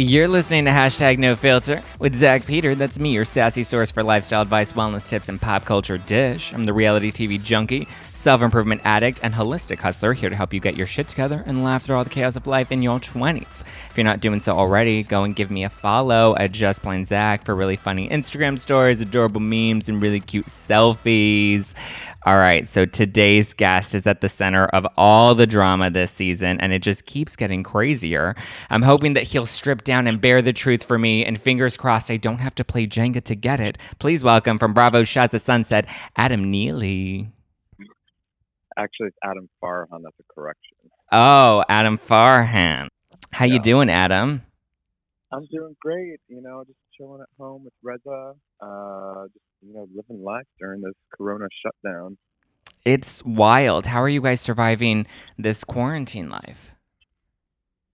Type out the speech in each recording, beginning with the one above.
You're listening to hashtag no filter with Zack Peter. That's me, your sassy source for lifestyle advice, wellness tips, and pop culture dish. I'm the reality TV junkie, self improvement addict, and holistic hustler here to help you get your shit together and laugh through all the chaos of life in your 20s. If you're not doing so already, go and give me a follow at Just Plain Zack for really funny Instagram stories, adorable memes, and really cute selfies. All right, so today's guest is at the center of all the drama this season, and it just keeps getting crazier. I'm hoping that he'll strip down and bear the truth for me, and fingers crossed I don't have to play Jenga to get it. Please welcome from Bravo Shahs of Sunset, Adam Neeley. Actually, it's Adam Farahan. That's a correction. Oh, Adam Farahan. How you doing, Adam? I'm doing great. You know, just chilling at home with Reza. Uh, just you know, living life during this Corona shutdown. It's wild. How are you guys surviving this quarantine life?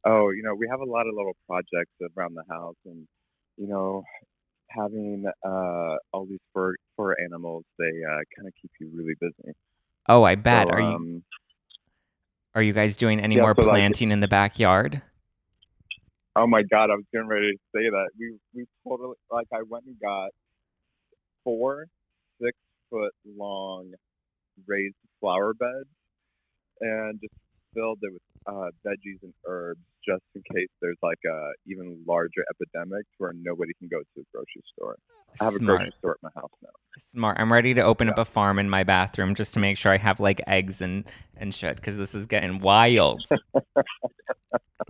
Oh, you know, we have a lot of little projects around the house, and you know, having uh all these fur fur animals, they uh, kind of keep you really busy. Oh, I bet. So, are you um, are you guys doing any yeah, more so, like- planting in the backyard? Oh my god, I was getting ready to say that. We we totally like I went and got four six foot long raised flower beds and just filled it with uh, veggies and herbs just in case there's like a even larger epidemic where nobody can go to the grocery store. I have a grocery store at my house now. Smart. I'm ready to open up a farm in my bathroom just to make sure I have like eggs and and shit because this is getting wild.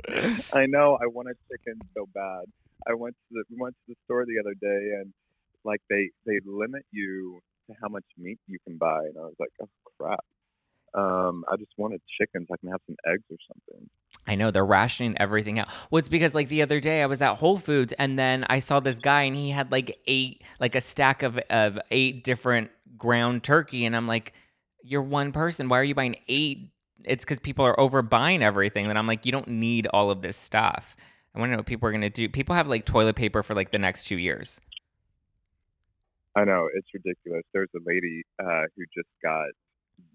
I know. I want a chicken so bad. I went to the we went to the store the other day and like they they limit you to how much meat you can buy and I was like, oh crap. Um, I just wanted chickens. I can have some eggs or something. I know they're rationing everything out. Well, it's because like the other day I was at Whole Foods and then I saw this guy and he had like eight, like a stack of of eight different ground turkey, and I'm like, you're one person. Why are you buying eight? It's because people are overbuying everything. And I'm like, you don't need all of this stuff. I want to know what people are gonna do. People have like toilet paper for like the next two years. I know it's ridiculous. There's a lady uh, who just got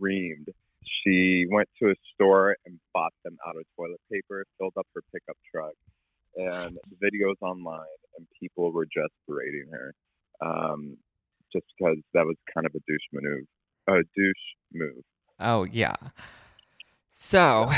reamed. She went to a store and bought them out of toilet paper, filled up her pickup truck, and the videos online, and people were just berating her, um, just because that was kind of a douche move. A douche move. Oh yeah. So,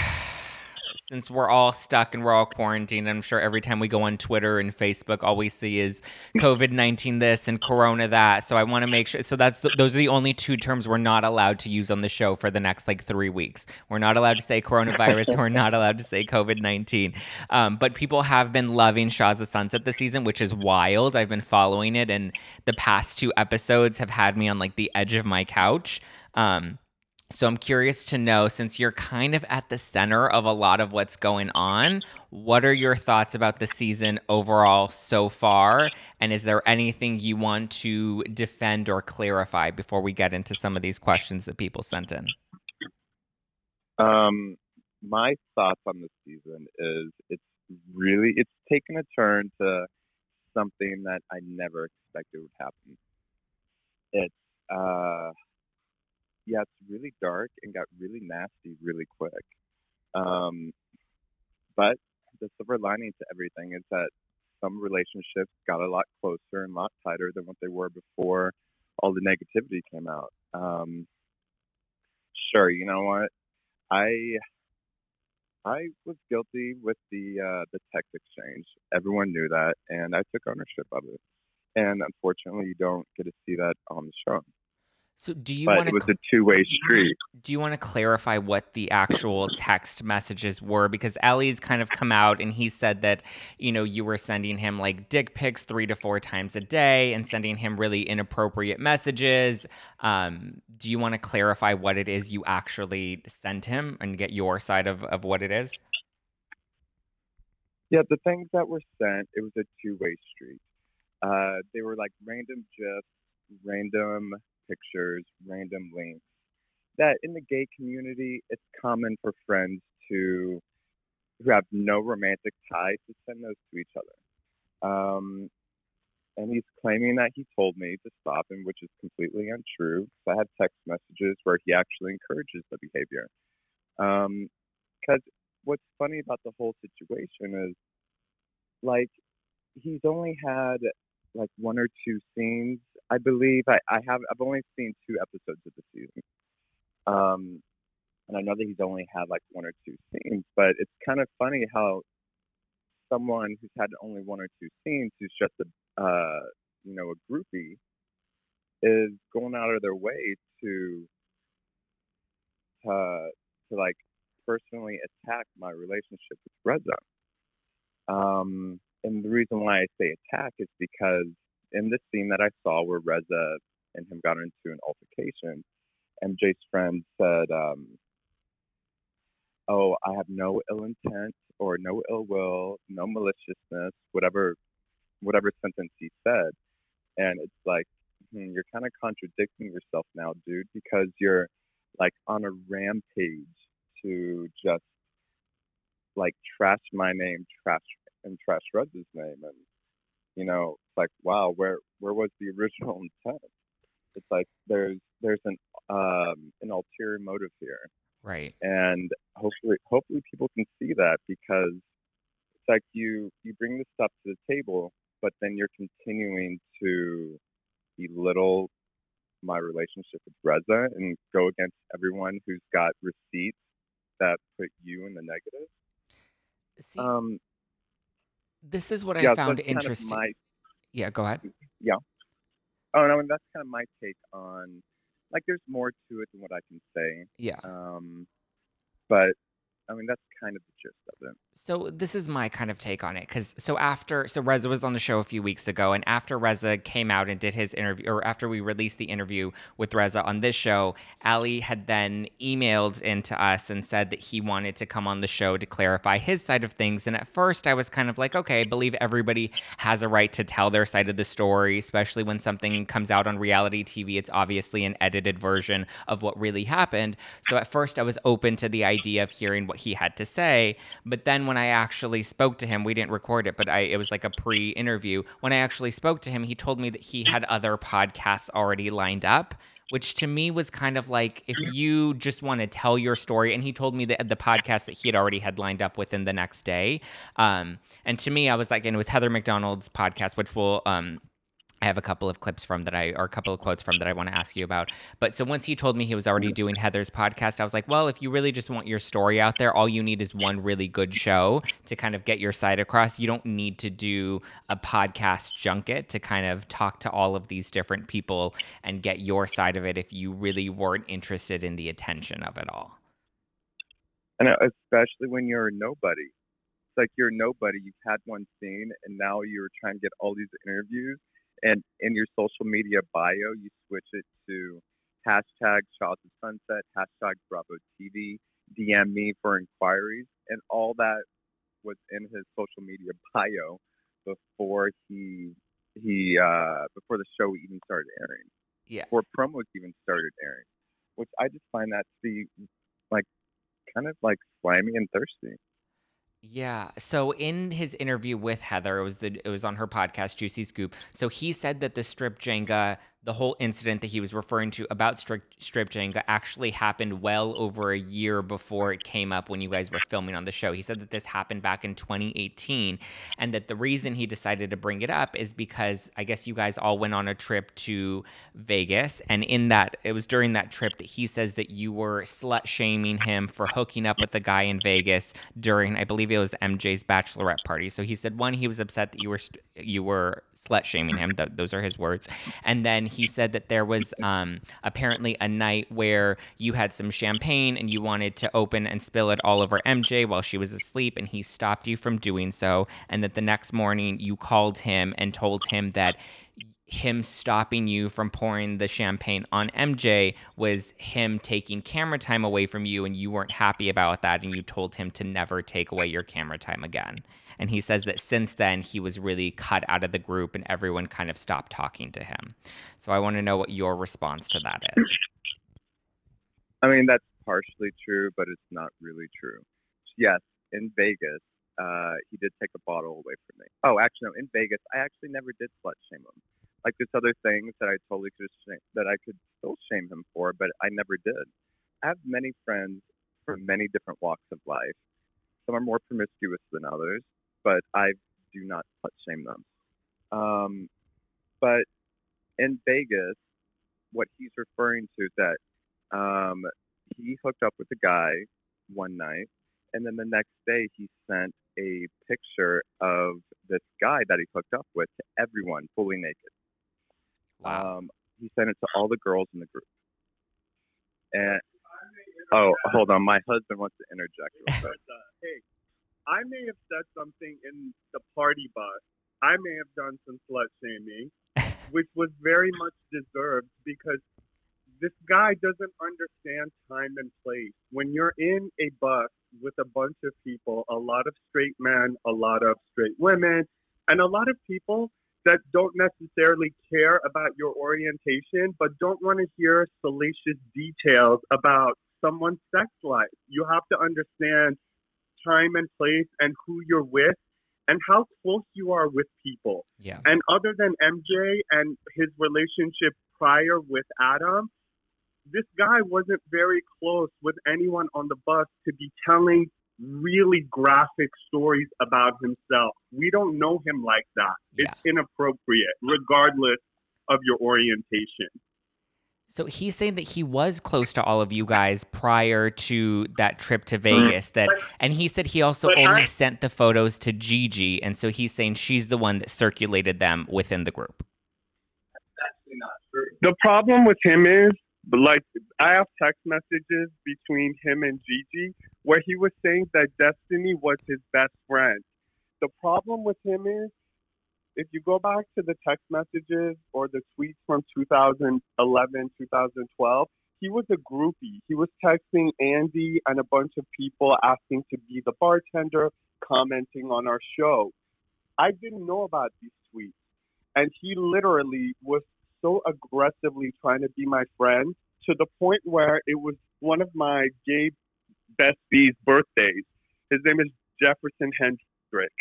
since we're all stuck and we're all quarantined, I'm sure every time we go on Twitter and Facebook, all we see is COVID nineteen this and Corona that. So I want to make sure. So that's the, those are the only two terms we're not allowed to use on the show for the next like three weeks. We're not allowed to say coronavirus. we're not allowed to say COVID nineteen. Um, but people have been loving Shahs of Sunset this season, which is wild. I've been following it, and the past two episodes have had me on like the edge of my couch. Um, so I'm curious to know, since you're kind of at the center of a lot of what's going on, what are your thoughts about the season overall so far? And is there anything you want to defend or clarify before we get into some of these questions that people sent in? Um, my thoughts on the season is it's really it's taken a turn to something that I never expected would happen. It's uh, yeah, it's really dark and got really nasty really quick. Um, but the silver lining to everything is that some relationships got a lot closer and a lot tighter than what they were before all the negativity came out. Um, sure, you know what? I I was guilty with the uh, the text exchange. Everyone knew that, and I took ownership of it. And unfortunately, you don't get to see that on the show. So do you want it was to a two way street. do you want to clarify what the actual text messages were? Because Ali's kind of come out and he said that, you know, you were sending him like dick pics three to four times a day and sending him really inappropriate messages. Um, do you want to clarify what it is you actually sent him and get your side of, of what it is? Yeah, the things that were sent, it was a two way street. Uh, they were like random gifs, random pictures, random links. That in the gay community, it's common for friends to who have no romantic ties to send those to each other. Um, and he's claiming that he told me to stop him, which is completely untrue. 'cause I had text messages where he actually encourages the behavior. Because what's funny about the whole situation is like he's only had like one or two scenes, I believe. I, I have I've only seen two episodes of the season. Um, and I know that he's only had like one or two scenes, but it's kind of funny how someone who's had only one or two scenes, who's just a uh, you know a groupie, is going out of their way to uh, to like personally attack my relationship with Reza. Um, and the reason why I say attack is because in this scene that I saw where Reza and him got into an altercation, MJ's friend said, um, "Oh, I have no ill intent or no ill will, no maliciousness, whatever, whatever sentence he said." And it's like hmm, you're kind of contradicting yourself now, dude, because you're like on a rampage to just like trash my name, trash and trash Reza's name, and you know, it's like wow, where where was the original intent? It's like there's there's an um, an ulterior motive here, Right. and hopefully hopefully people can see that because it's like you you bring this stuff to the table, but then you're continuing to belittle my relationship with Reza and go against everyone who's got receipts that put you in the negative. See, Um, this is what I yeah, so found that's kind of interesting. my yeah, go ahead. Yeah. Oh no, and that's kind of my take on like there's more to it than what I can say. Yeah. Um, but I mean that's kind of the gist of it. So this is my kind of take on it because so after so Reza was on the show a few weeks ago and after Reza came out and did his interview or after we released the interview with Reza on this show, Ali had then emailed into us and said that he wanted to come on the show to clarify his side of things. And at first I was kind of like, okay, I believe everybody has a right to tell their side of the story, especially when something comes out on reality TV. It's obviously an edited version of what really happened. So at first I was open to the idea of hearing what he had to say, but then when I actually spoke to him, we didn't record it, but I it was like a pre-interview. When I actually spoke to him, he told me that he had other podcasts already lined up. Which to me was kind of like if you just want to tell your story, and he told me that the podcast that he had already had lined up within the next day. Um, and to me, I was like, and it was Heather McDonald's podcast, which will um, I have a couple of clips from that I, or a couple of quotes from that I want to ask you about. But so once he told me he was already doing Heather's podcast, I was like, well, if you really just want your story out there, all you need is one really good show to kind of get your side across. You don't need to do a podcast junket to kind of talk to all of these different people and get your side of it if you really weren't interested in the attention of it all. And uh, especially when you're a nobody. It's like you're a nobody. You've had one scene, and now you're trying to get all these interviews. And in your social media bio, you switch it to hashtag Shahs of Sunset, hashtag Bravo TV, DM me for inquiries, and all that was in his social media bio before he he uh, before the show even started airing, Yeah. before promos even started airing, which I just find that to be like kind of like slimy and thirsty. Yeah. So in his interview with Heather, it was the it was on her podcast Juicy Scoop. So he said that the strip Jenga, the whole incident that he was referring to about strip strip Jenga actually happened well over a year before it came up when you guys were filming on the show. He said that this happened back in 2018 and that the reason he decided to bring it up is because I guess you guys all went on a trip to Vegas and in that it was during that trip that he says that you were slut shaming him for hooking up with a guy in Vegas during I believe it was MJ's bachelorette party. So he said one he was upset that you were you were slut shaming him. Th- those are his words. And then he said that there was um, apparently a night where you had some champagne and you wanted to open and spill it all over MJ while she was asleep, and he stopped you from doing so. And that the next morning you called him and told him that him stopping you from pouring the champagne on MJ was him taking camera time away from you and you weren't happy about that and you told him to never take away your camera time again. And he says that since then he was really cut out of the group and everyone kind of stopped talking to him. So I want to know what your response to that is. I mean, that's partially true, but it's not really true. Yes, in Vegas, uh, he did take a bottle away from me. Oh, actually, no, in Vegas, I actually never did slut shame him. Like there's other things that I totally could sh- that I could still shame him for, but I never did. I have many friends from many different walks of life. Some are more promiscuous than others, but I've do not touch shame them. Um, but in Vegas, what he's referring to is that um, he hooked up with a guy one night, and then the next day he sent a picture of this guy that he hooked up with to everyone fully naked. Wow. Um, he sent it to all the girls in the group. And oh, hold on, my husband wants to interject. Real quick. hey, I may have said something in the party bus. I may have done some slut shaming, which was very much deserved because this guy doesn't understand time and place. When you're in a bus with a bunch of people, a lot of straight men, a lot of straight women, and a lot of people that don't necessarily care about your orientation, but don't want to hear salacious details about someone's sex life. You have to understand time and place and who you're with and how close you are with people. yeah. And other than MJ and his relationship prior with Adam, this guy wasn't very close with anyone on the bus to be telling really graphic stories about himself. We don't know him like that. It's inappropriate, regardless of your orientation. So he's saying that he was close to all of you guys prior to that trip to Mm-hmm. Vegas. That, and he said he also but only I- sent the photos to Gigi, and so he's saying she's the one that circulated them within the group. That's not. The problem with him is, like, I have text messages between him and Gigi where he was saying that Destiny was his best friend. The problem with him is, if you go back to the text messages or the tweets from 2011, 2012, he was a groupie. He was texting Andy and a bunch of people asking to be the bartender, commenting on our show. I didn't know about these tweets. And he literally was so aggressively trying to be my friend to the point where it was one of my gay bestie's birthdays. His name is Jefferson Hendrick.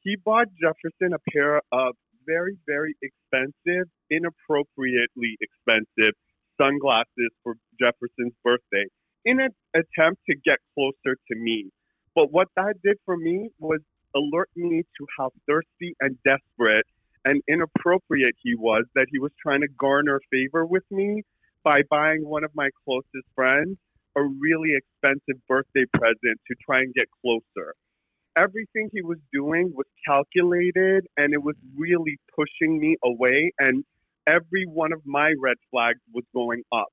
He bought Jefferson a pair of very, very expensive, inappropriately expensive sunglasses for Jefferson's birthday in an attempt to get closer to me. But what that did for me was alert me to how thirsty and desperate and inappropriate he was that he was trying to garner favor with me by buying one of my closest friends a really expensive birthday present to try and get closer. Everything he was doing was calculated and it was really pushing me away and every one of my red flags was going up.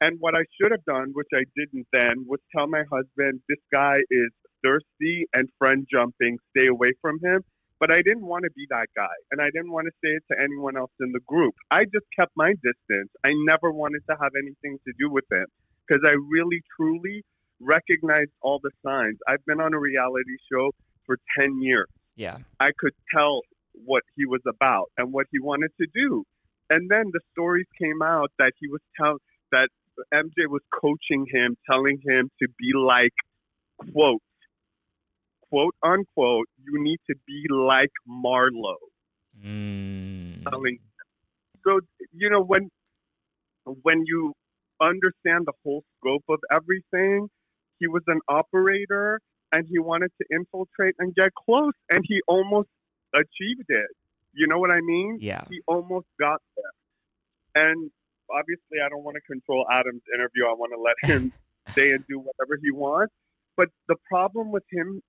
And what I should have done, which I didn't then, was tell my husband, this guy is thirsty and friend jumping, stay away from him. But I didn't want to be that guy, and I didn't want to say it to anyone else in the group. I just kept my distance. I never wanted to have anything to do with him because I really, truly recognized all the signs. I've been on a reality show for 10 years. Yeah. I could tell what he was about and what he wanted to do. And then the stories came out that he was telling that MJ was coaching him, telling him to be like, quote, quote unquote, you need to be like Marlo. Mm. Telling, so you know when when you understand the whole scope of everything, he was an operator and he wanted to infiltrate and get close, and he almost achieved it. You know what I mean? Yeah. He almost got there. And obviously, I don't want to control Adam's interview. I want to let him stay and do whatever he wants. But the problem with him,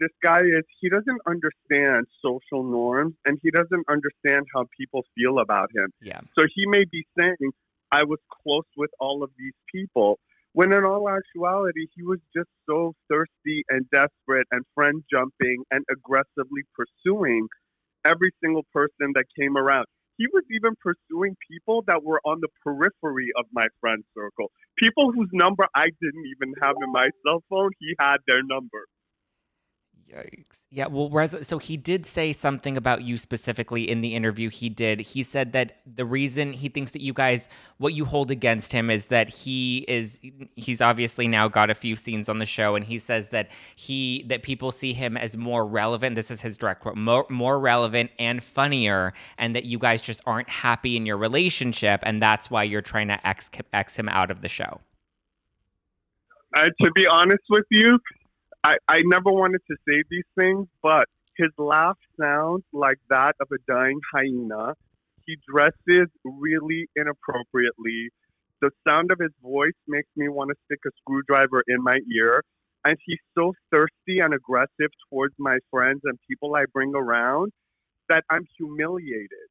this guy, is he doesn't understand social norms and he doesn't understand how people feel about him. Yeah. So he may be saying, I was close with all of these people, when in all actuality, he was just so thirsty and desperate and friend jumping and aggressively pursuing every single person that came around. He was even pursuing people that were on the periphery of my friend circle. People whose number I didn't even have in my cell phone, he had their number. Yikes. Yeah, well, Reza, so he did say something about you specifically in the interview he did. He said that the reason he thinks that you guys, what you hold against him is that he is, he's obviously now got a few scenes on the show, and he says that he, that people see him as more relevant. This is his direct quote, more, more relevant and funnier, and that you guys just aren't happy in your relationship, and that's why you're trying to X, X him out of the show. Uh, to be honest with you, I, I never wanted to say these things, but His laugh sounds like that of a dying hyena. He dresses really inappropriately. The sound of his voice makes me want to stick a screwdriver in my ear. And he's so thirsty and aggressive towards my friends and people I bring around that I'm humiliated.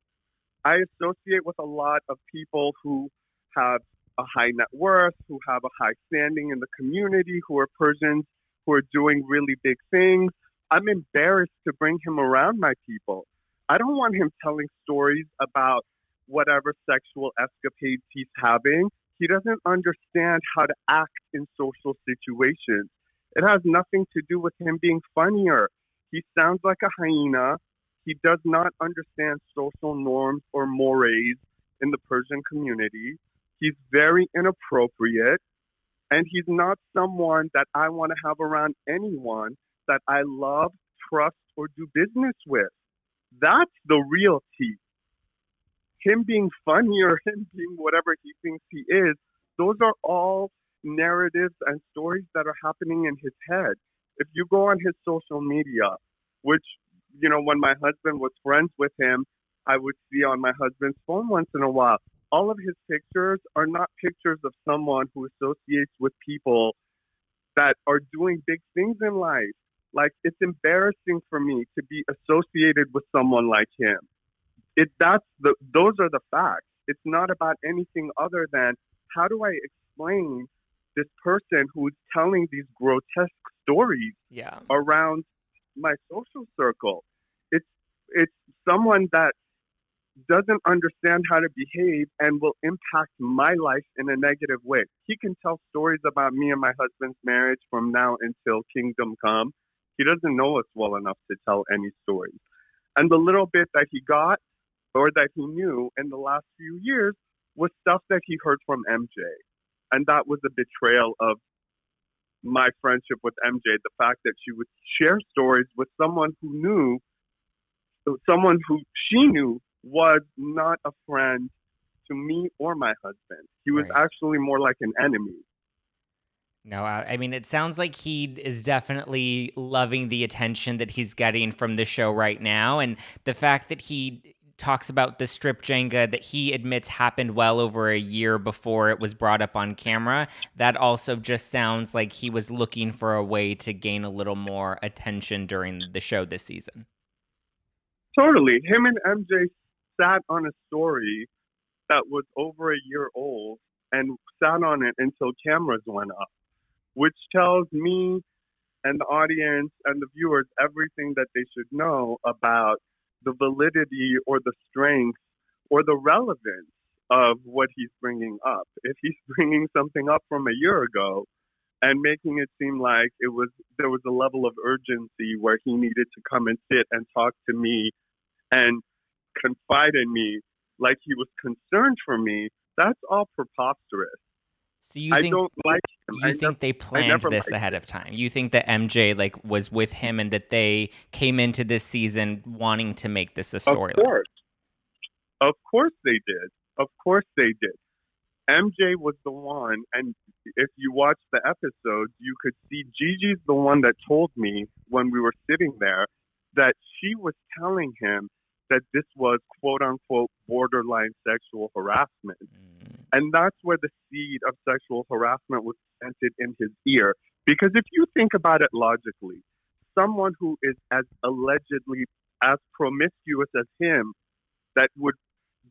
I associate with a lot of people who have a high net worth, who have a high standing in the community, who are Persians are doing really big things. I'm embarrassed to bring him around my people. I don't want him telling stories about whatever sexual escapades he's having. He doesn't understand how to act in social situations. It has nothing to do with him being funnier. He sounds like a hyena. He does not understand social norms or mores in the Persian community. He's very inappropriate. And he's not someone that I want to have around anyone that I love, trust, or do business with. That's the real tea. Him being funny or him being whatever he thinks he is, those are all narratives and stories that are happening in his head. If you go on his social media, which, you know, when my husband was friends with him, I would see on my husband's phone once in a while all of his pictures are not pictures of someone who associates with people that are doing big things in life. Like it's embarrassing for me to be associated with someone like him. It that's the those are the facts. It's not about anything other than how do I explain this person who's telling these grotesque stories yeah. around my social circle. It's it's someone that doesn't understand how to behave and will impact my life in a negative way. He can tell stories about me and my husband's marriage from now until kingdom come. He doesn't know us well enough to tell any stories. And the little bit that he got or that he knew in the last few years was stuff that he heard from MJ. And that was a betrayal of my friendship with MJ, the fact that she would share stories with someone who knew, someone who she knew was not a friend to me or my husband. He was Right. actually more like an enemy. No, I I mean, it sounds like he is definitely loving the attention that he's getting from the show right now. And the fact that he talks about the strip Jenga that he admits happened well over a year before it was brought up on camera, that also just sounds like he was looking for a way to gain a little more attention during the show this season. Totally. Him and MJ sat on a story that was over a year old and sat on it until cameras went up, which tells me and the audience and the viewers everything that they should know about the validity or the strength or the relevance of what he's bringing up. If he's bringing something up from a year ago and making it seem like it was there was a level of urgency where he needed to come and sit and talk to me and confide in me like he was concerned for me, that's all preposterous. So you I think don't like him. you I think they planned this ahead of time? You think that MJ like was with him and that they came into this season wanting to make this a story. Of course. Of course they did. Of course they did. MJ was the one, and if you watch the episodes, you could see Gigi's the one that told me when we were sitting there that she was telling him that this was quote unquote borderline sexual harassment. Mm, And that's where the seed of sexual harassment was planted in his ear. Because if you think about it logically, someone who is as allegedly as promiscuous as him that would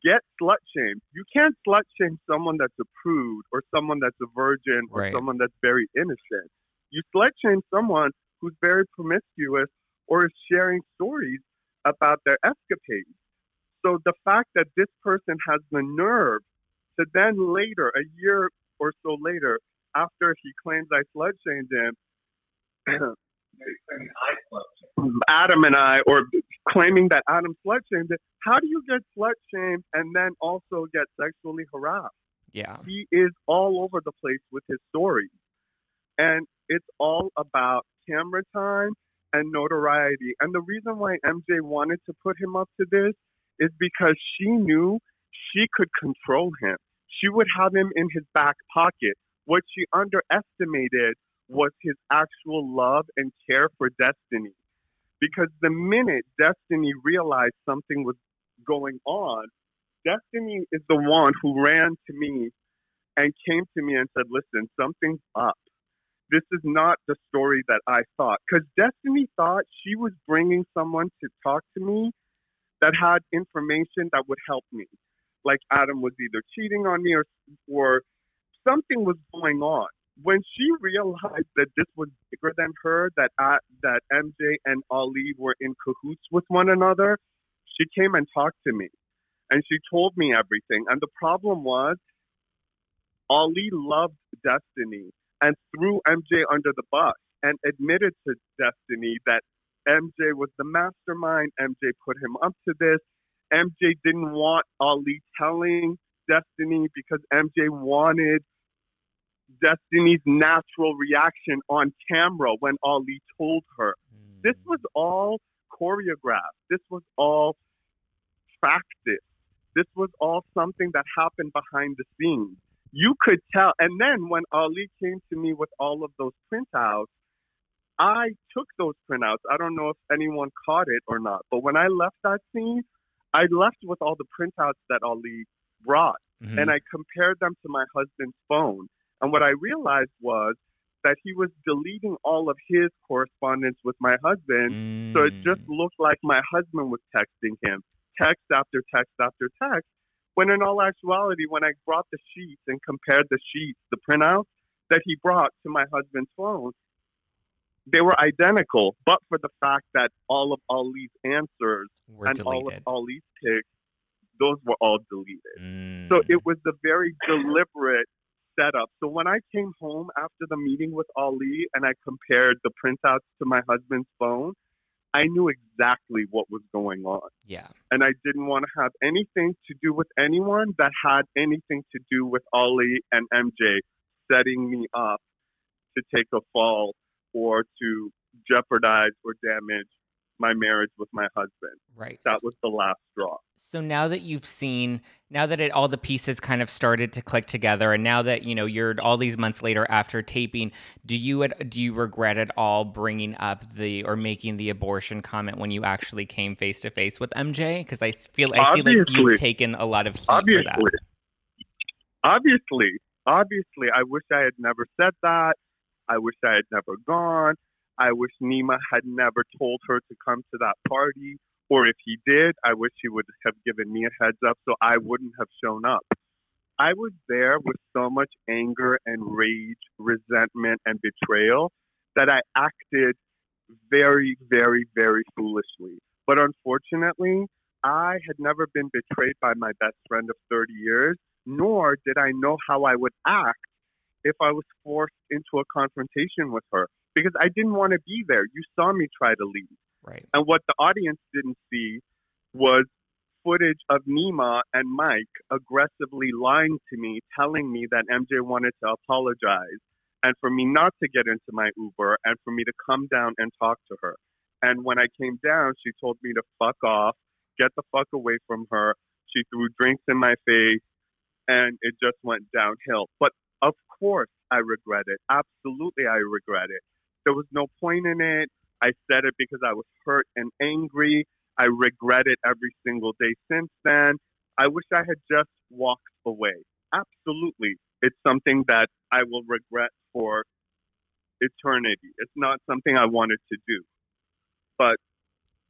get slut shamed, you can't slut shame someone that's a prude or someone that's a virgin or Right. someone that's very innocent. You slut shame someone who's very promiscuous or is sharing stories about their escapades. So the fact that this person has the nerve to then later, a year or so later, after he claims I slut shamed him, Adam and I, or claiming that Adam slut shamed him, how do you get slut shamed and then also get sexually harassed? yeah. He is all over the place with his stories. And it's all about camera time and notoriety. And the reason why MJ wanted to put him up to this is because she knew she could control him. She would have him in his back pocket. What she underestimated was his actual love and care for Destiny. because the minute Destiny realized something was going on, Destiny is the one who ran to me and came to me and said, Listen, something's up. This is not the story that I thought. Because Destiny thought she was bringing someone to talk to me that had information that would help me. Like Adam was either cheating on me or, or something was going on. When she realized that this was bigger than her, that I, that MJ and Ali were in cahoots with one another, she came and talked to me, and she told me everything. And the problem was, Ali loved Destiny and threw MJ under the bus and admitted to Destiny that MJ was the mastermind. MJ put him up to this. MJ didn't want Ali telling Destiny because MJ wanted Destiny's natural reaction on camera when Ali told her. Mm. This was all choreographed. This was all practice. This was all something that happened behind the scenes. You could tell. And then when Ali came to me with all of those printouts, I took those printouts. I don't know if anyone caught it or not, but when I left that scene, I left with all the printouts that Ali brought, mm-hmm. and I compared them to my husband's phone. And what I realized was that he was deleting all of his correspondence with my husband, mm. so it just mm. looked like my husband was texting him, text after text after text. When in all actuality, when I brought the sheets and compared the sheets, the printouts that he brought to my husband's phone, they were identical, but for the fact that all of Ali's answers were and deleted. all of Ali's pics, those were all deleted. Mm. So it was a very deliberate setup. So when I came home after the meeting with Ali and I compared the printouts to my husband's phone, I knew exactly what was going on. Yeah. And I didn't want to have anything to do with anyone that had anything to do with Ali and MJ setting me up to take a fall or to jeopardize or damage my marriage with my husband. Right. That was the last straw. So now that you've seen, now that it, all the pieces kind of started to click together, and now that you know you're all these months later after taping, do you do you regret at all bringing up the or making the abortion comment when you actually came face to face with MJ? Because I feel I feel like you've taken a lot of heat obviously, for that. Obviously, obviously, I wish I had never said that. I wish I had never gone. I wish Nima had never told her to come to that party. Or if he did, I wish he would have given me a heads up so I wouldn't have shown up. I was there with so much anger and rage, resentment, and betrayal that I acted very, very, very foolishly. But unfortunately, I had never been betrayed by my best friend of 30 years, nor did I know how I would act if I was forced into a confrontation with her because I didn't want to be there. You saw me try to leave. Right. And what the audience didn't see was footage of Nima and Mike aggressively lying to me, telling me that MJ wanted to apologize and for me not to get into my Uber and for me to come down and talk to her. And when I came down, she told me to fuck off, get the fuck away from her. She threw drinks in my face and it just went downhill. But of course, I regret it. Absolutely, I regret it. There was no point in it. I said it because I was hurt and angry. I regret it every single day since then. I wish I had just walked away. Absolutely. It's something that I will regret for eternity. It's not something I wanted to do. But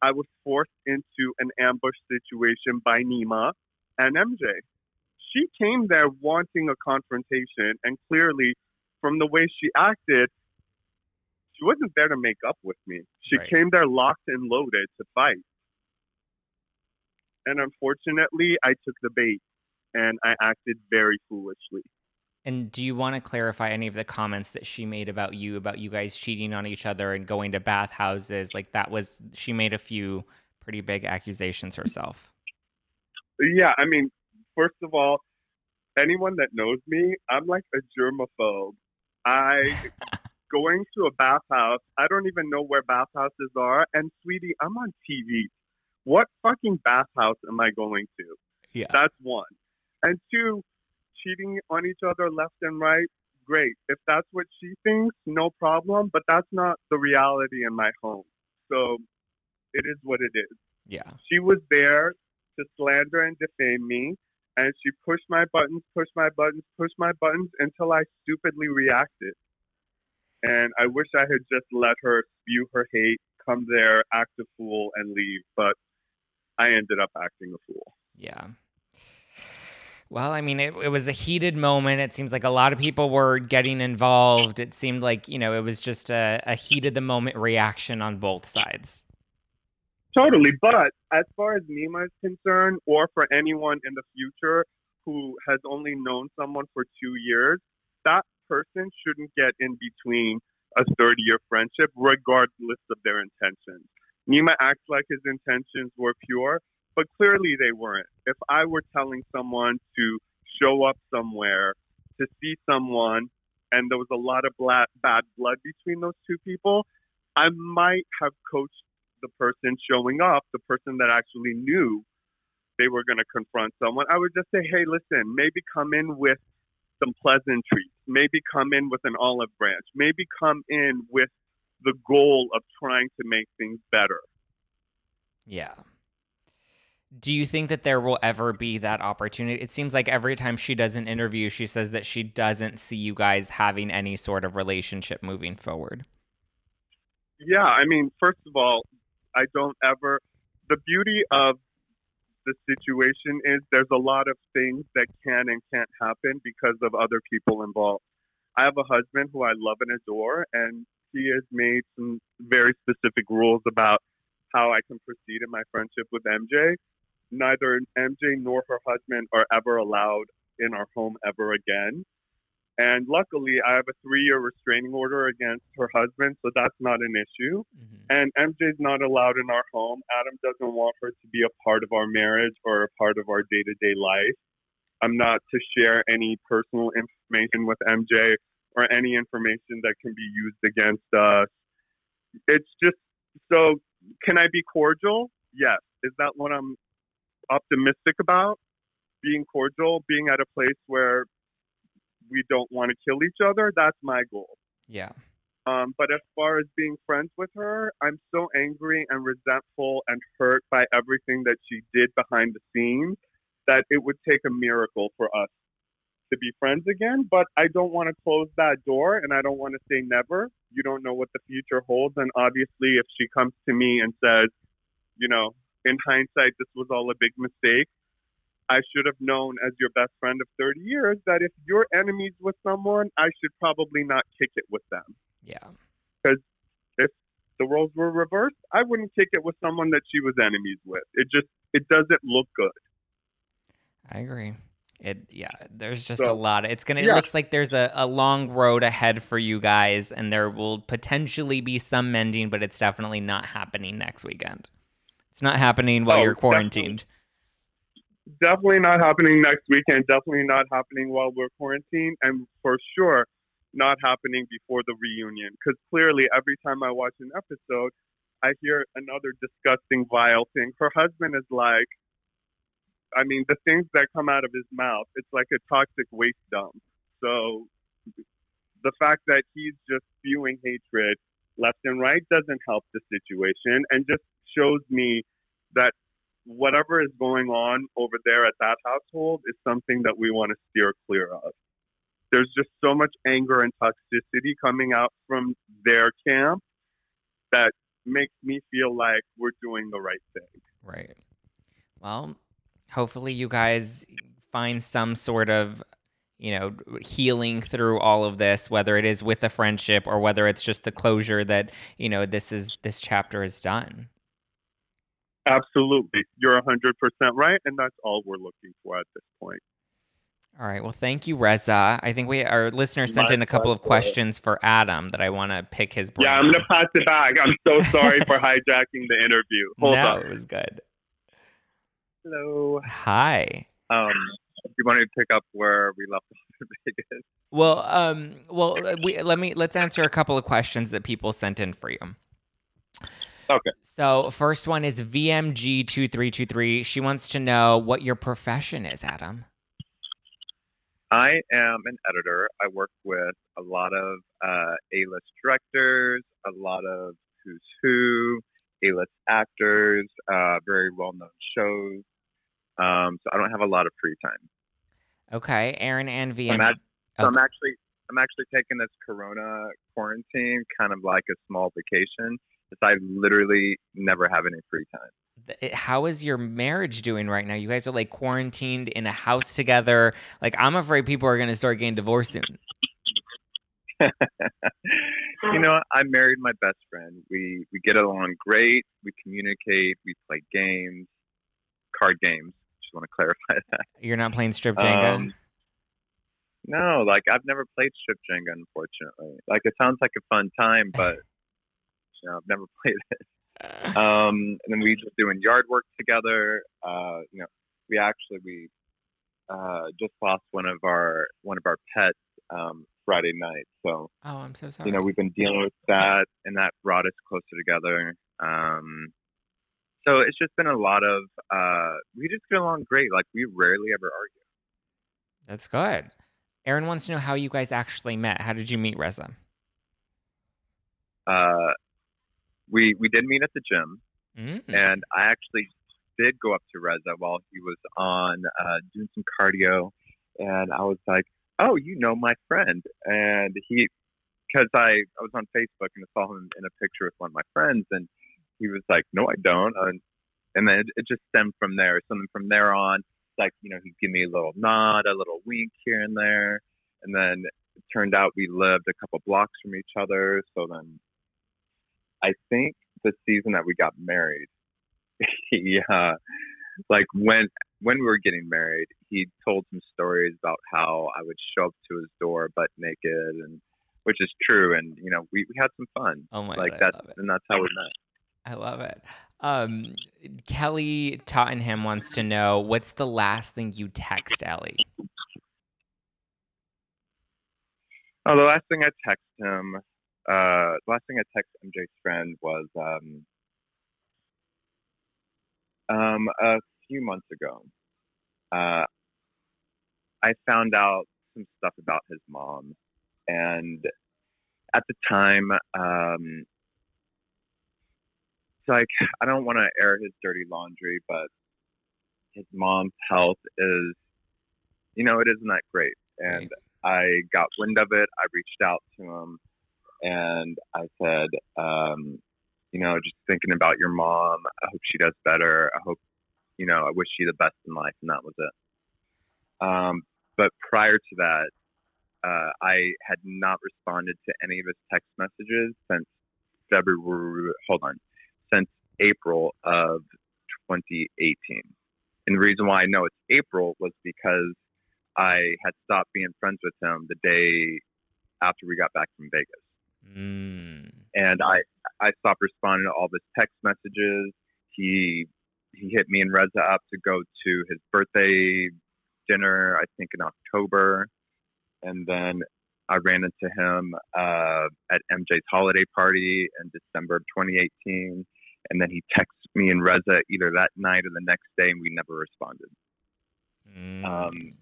I was forced into an ambush situation by Nima and MJ. She came there wanting a confrontation, and clearly, from the way she acted, she wasn't there to make up with me. She right. came there locked and loaded to fight. And unfortunately, I took the bait and I acted very foolishly. And do you want to clarify any of the comments that she made about you, about you guys cheating on each other and going to bathhouses? Like that was, she made a few pretty big accusations herself. Yeah, I mean, first of all, anyone that knows me, I'm like a germaphobe. I going to a bathhouse. I don't even know where bathhouses are. And sweetie, I'm on TV. What fucking bathhouse am I going to? Yeah. That's one. And two, cheating on each other left and right. Great. If that's what she thinks, no problem. But that's not the reality in my home. So It is what it is. Yeah. She was there to slander and defame me, and she pushed my buttons, pushed my buttons, pushed my buttons until I stupidly reacted. And I wish I had just let her spew her hate, come there, act a fool, and leave. But I ended up acting a fool. Yeah. Well, I mean, it, it was a heated moment. It seems like a lot of people were getting involved. It seemed like, you know, it was just a, a heat of the moment reaction on both sides. Totally. But as far as Nima is concerned, or for anyone in the future who has only known someone for two years, that person shouldn't get in between a 30 year friendship, regardless of their intentions. Nima acts like his intentions were pure, but clearly they weren't. If I were telling someone to show up somewhere to see someone and there was a lot of bla- bad blood between those two people, I might have coached the person showing up, the person that actually knew they were going to confront someone. I would just say, hey, listen, maybe come in with some pleasantries, maybe come in with an olive branch, maybe come in with the goal of trying to make things better. Yeah. Do you think that there will ever be that opportunity? It seems like every time she does an interview, she says that she doesn't see you guys having any sort of relationship moving forward. Yeah, I mean, first of all, I don't ever. The beauty of the situation is there's a lot of things that can and can't happen because of other people involved. I have a husband who I love and adore, and he has made some very specific rules about how I can proceed in my friendship with MJ. Neither MJ nor her husband are ever allowed in our home ever again. And luckily, I have a three year restraining order against her husband, so that's not an issue. Mm-hmm. And MJ's not allowed in our home. Adam doesn't want her to be a part of our marriage or a part of our day to day life. I'm not to share any personal information with MJ or any information that can be used against us. It's just so, can I be cordial? Yes. Is that what I'm optimistic about? Being cordial, being at a place where we don't want to kill each other, that's my goal. Yeah. Um, but as far as being friends with her, I'm so angry and resentful and hurt by everything that she did behind the scenes that it would take a miracle for us to be friends again. But I don't want to close that door and I don't want to say never. You don't know what the future holds. And obviously, if she comes to me and says, you know, in hindsight, this was all a big mistake, I should have known as your best friend of 30 years that if you're enemies with someone, I should probably not kick it with them. Yeah. Because if the roles were reversed, I wouldn't kick it with someone that she was enemies with. It just it doesn't look good. I agree. It yeah, there's just So, a lot. It's gonna. It yeah. looks like there's a, a long road ahead for you guys, and there will potentially be some mending, but it's definitely not happening next weekend. It's not happening while Oh, you're quarantined. Definitely not happening next weekend. Definitely not happening while we're quarantined, and for sure not happening before the reunion. Because clearly, every time I watch an episode, I hear another disgusting, vile thing. Her husband is like, I mean, the things that come out of his mouth, it's like a toxic waste dump. So the fact that he's just spewing hatred left and right doesn't help the situation and just shows me that whatever is going on over there at that household is something that we want to steer clear of. There's just so much anger and toxicity coming out from their camp that makes me feel like we're doing the right thing. Right. Well, hopefully you guys find some sort of, you know, healing through all of this, whether it is with a friendship or whether it's just the closure that, you know, this is this chapter is done. Absolutely. You're 100% right, and that's all we're looking for at this point. All right. Well, thank you, Reza. I think we our listener sent My in a couple of questions for Adam that I want to pick his brain. Yeah, I'm going to pass it back. I'm so sorry for hijacking the interview. Hold no, on. it was good. Hello. Hi. Um, you want to pick up where we left off in Vegas. Well, um, well, uh, we let me let's answer a couple of questions that people sent in for you. Okay. So, first one is VMG two three two three. She wants to know what your profession is, Adam. I am an editor. I work with a lot of uh, A-list directors, a lot of who's who, A-list actors, uh, very well-known shows. Um, so I don't have a lot of free time. Okay, Aaron and So I'm, VM. act- so I'm actually I'm actually taking this Corona quarantine kind of like a small vacation. Because I literally never have any free time. How is your marriage doing right now? You guys are like quarantined in a house together. Like I'm afraid people are gonna start getting divorced soon. you know. I married my best friend. We we get along great. We communicate. We play games, card games. Just want to clarify that. You're not playing strip Jenga. Um, No, like I've never played strip Jenga, unfortunately. Like it sounds like a fun time, but you know, I've never played it. Um, and then we just doing yard work together. Uh, you know, we actually we uh, just lost one of our one of our pets um, Friday night. So oh, I'm so sorry. you know we've been dealing with that, and that brought us closer together. Um, so it's just been a lot of uh, we just get along great. Like we rarely ever argue. That's good. Aaron wants to know how you guys actually met. How did you meet Reza? Uh, we we did meet at the gym, Mm. and I actually did go up to Reza while he was on uh, doing some cardio, and I was like, "Oh, you know my friend," and he, because I I was on Facebook and I saw him in a picture with one of my friends, and he was like, "No, I don't," and, and then it, it just stemmed from there. So then from there on, like you know, he'd give me a little nod, a little wink here and there, and then it turned out we lived a couple blocks from each other. So then, I think the season that we got married, he uh, like when when we were getting married, he told some stories about how I would show up to his door butt naked, and which is true. And you know, we, we had some fun. Oh my like god, that's I love it. and that's how we met. I love it. Um, Kelly Tottenham wants to know what's the last thing you text Ali? Oh, the last thing I text him, uh, last thing I text MJ's friend was um, um, a few months ago. Uh, I found out some stuff about his mom, and at the time, um, it's like I don't want to air his dirty laundry, but his mom's health is, you know, it isn't that great, and I got wind of it. I reached out to him and I said, um, you know, just thinking about your mom. I hope she does better. I hope, you know, I wish you the best in life. And that was it. Um, but prior to that, uh, I had not responded to any of his text messages since February. Hold on, since April of 2018. And the reason why I know it's April was because I had stopped being friends with him the day after we got back from Vegas. Mm. And I, I stopped responding to all of his text messages. He he hit me and Reza up to go to his birthday dinner, I think in October. And then I ran into him uh, at MJ's holiday party in December of 2018. And then he texted me and Reza either that night or the next day, and we never responded. Mm. Um,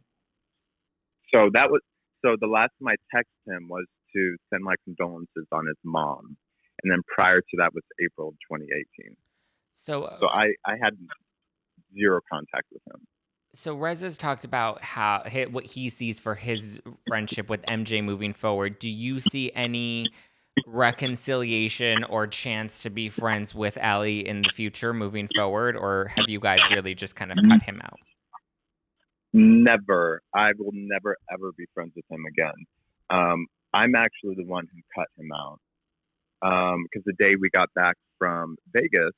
so that was so the last time I texted him was to send my condolences on his mom, and then prior to that was April of 2018. so, uh, So I I had zero contact with him. so Reza's talked about how what he sees for his friendship with MJ moving forward. Do you see any reconciliation or chance to be friends with Ali in the future moving forward, or have you guys really just kind of cut him out? Never, I will never ever be friends with him again. Um, I'm actually the one who cut him out because the day we got back from Vegas,